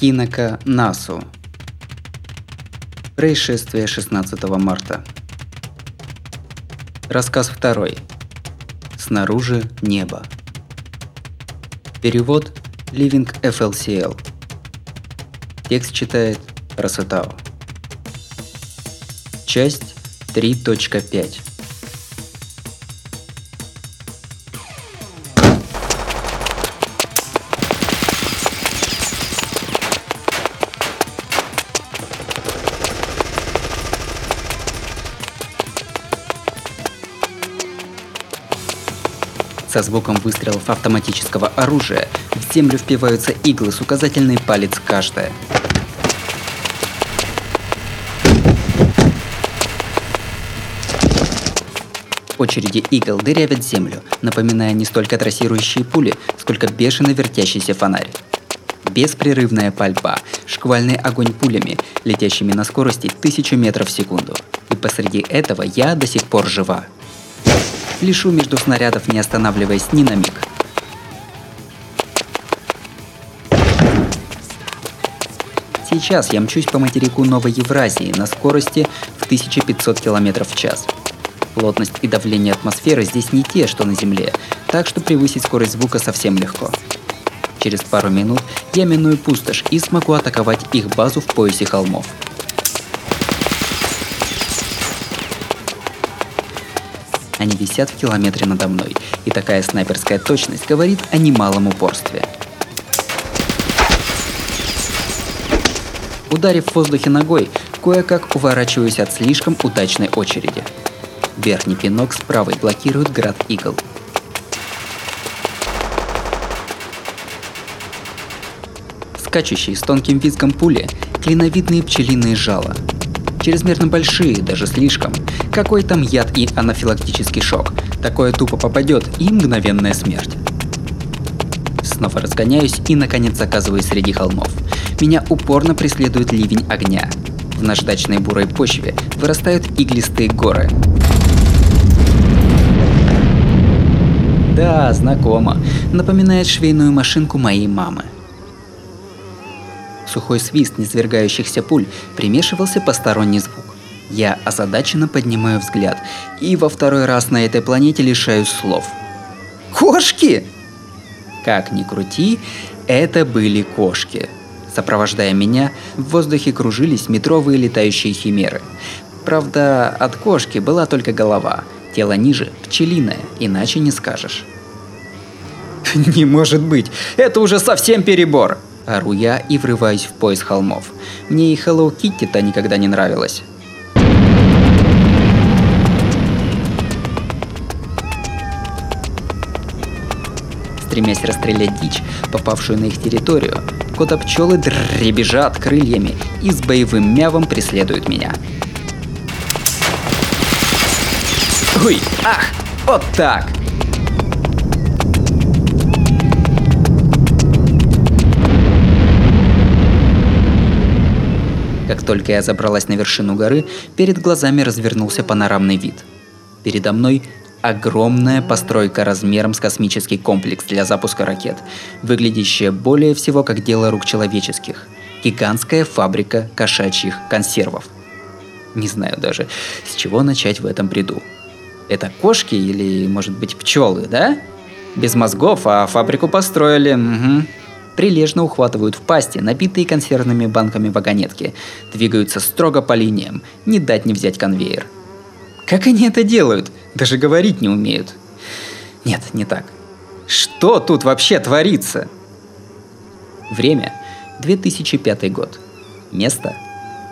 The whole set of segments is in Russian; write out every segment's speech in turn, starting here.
Кинока Насу. Происшествие 16 марта. Рассказ второй. Снаружи небо. Перевод Living FLCL. Текст читает Расатао. Часть 3.5. Со звуком выстрелов автоматического оружия в землю впиваются иглы с указательный палец каждая. Очереди игл дырявят землю, напоминая не столько трассирующие пули, сколько бешено вертящийся фонарь. Беспрерывная пальба, шквальный огонь пулями, летящими на скорости тысячу метров в секунду. И посреди этого я до сих пор жива. Лишу между снарядов, не останавливаясь ни на миг. Сейчас я мчусь по материку Новой Евразии на скорости в 1500 км в час. Плотность и давление атмосферы здесь не те, что на Земле, так что превысить скорость звука совсем легко. Через пару минут я миную пустошь и смогу атаковать их базу в поясе холмов. Они висят в километре надо мной, и такая снайперская точность говорит о немалом упорстве. Ударив в воздухе ногой, кое-как уворачиваюсь от слишком удачной очереди. Верхний пинок с правой блокирует град игл. Скачущие с тонким визгом пули – клиновидные пчелиные жала. Чрезмерно большие, даже слишком. Какой там яд и анафилактический шок? Такое тупо попадет и мгновенная смерть. Снова разгоняюсь и наконец оказываюсь среди холмов. Меня упорно преследует ливень огня. В наждачной бурой почве вырастают иглистые горы. Да, знакомо. Напоминает швейную машинку моей мамы. Сухой свист низвергающихся пуль примешивался посторонний звук. Я озадаченно поднимаю взгляд и во второй раз на этой планете лишаюсь слов. Кошки! Как ни крути, это были кошки. Сопровождая меня, в воздухе кружились метровые летающие химеры. Правда, от кошки была только голова, тело ниже – пчелиное, иначе не скажешь. Не может быть, это уже совсем перебор! Ору я и врываюсь в пояс холмов. Мне и Hello Kitty-то никогда не нравилось. Стремясь расстрелять дичь, попавшую на их территорию, кота-пчелы дребезжат крыльями и с боевым мявом преследуют меня. Ой, ах, вот так! Как только я забралась на вершину горы, перед глазами развернулся панорамный вид. Передо мной огромная постройка размером с космический комплекс для запуска ракет, выглядящая более всего как дело рук человеческих. Гигантская фабрика кошачьих консервов. Не знаю даже, с чего начать в этом бреду. Это кошки или, может быть, пчелы, да? Без мозгов, а фабрику построили. Угу прилежно ухватывают в пасти набитые консервными банками вагонетки, двигаются строго по линиям, не дать не взять конвейер. Как они это делают? Даже говорить не умеют. Нет, не так. Что тут вообще творится? Время 2005 год. Место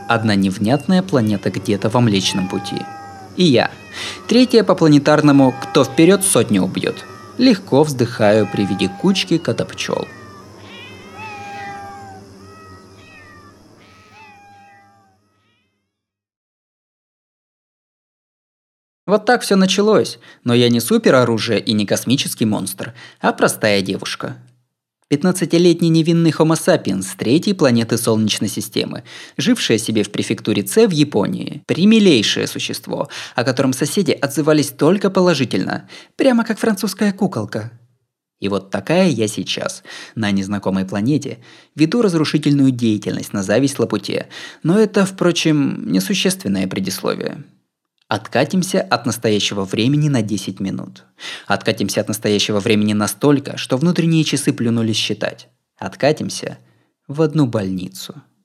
одна невнятная планета где-то во Млечном Пути. И я, третья по планетарному «Кто вперед сотню убьет», легко вздыхаю при виде кучки котопчел. Вот так все началось, но я не супероружие и не космический монстр, а простая девушка. 15-летний невинный Homo sapiens с третьей планеты Солнечной системы, жившая себе в префектуре С в Японии. Примилейшее существо, о котором соседи отзывались только положительно, прямо как французская куколка. И вот такая я сейчас, на незнакомой планете, веду разрушительную деятельность на зависть Лапуте, но это, впрочем, несущественное предисловие. Откатимся от настоящего времени на 10 минут. Откатимся от настоящего времени настолько, что внутренние часы плюнулись считать. Откатимся в одну больницу –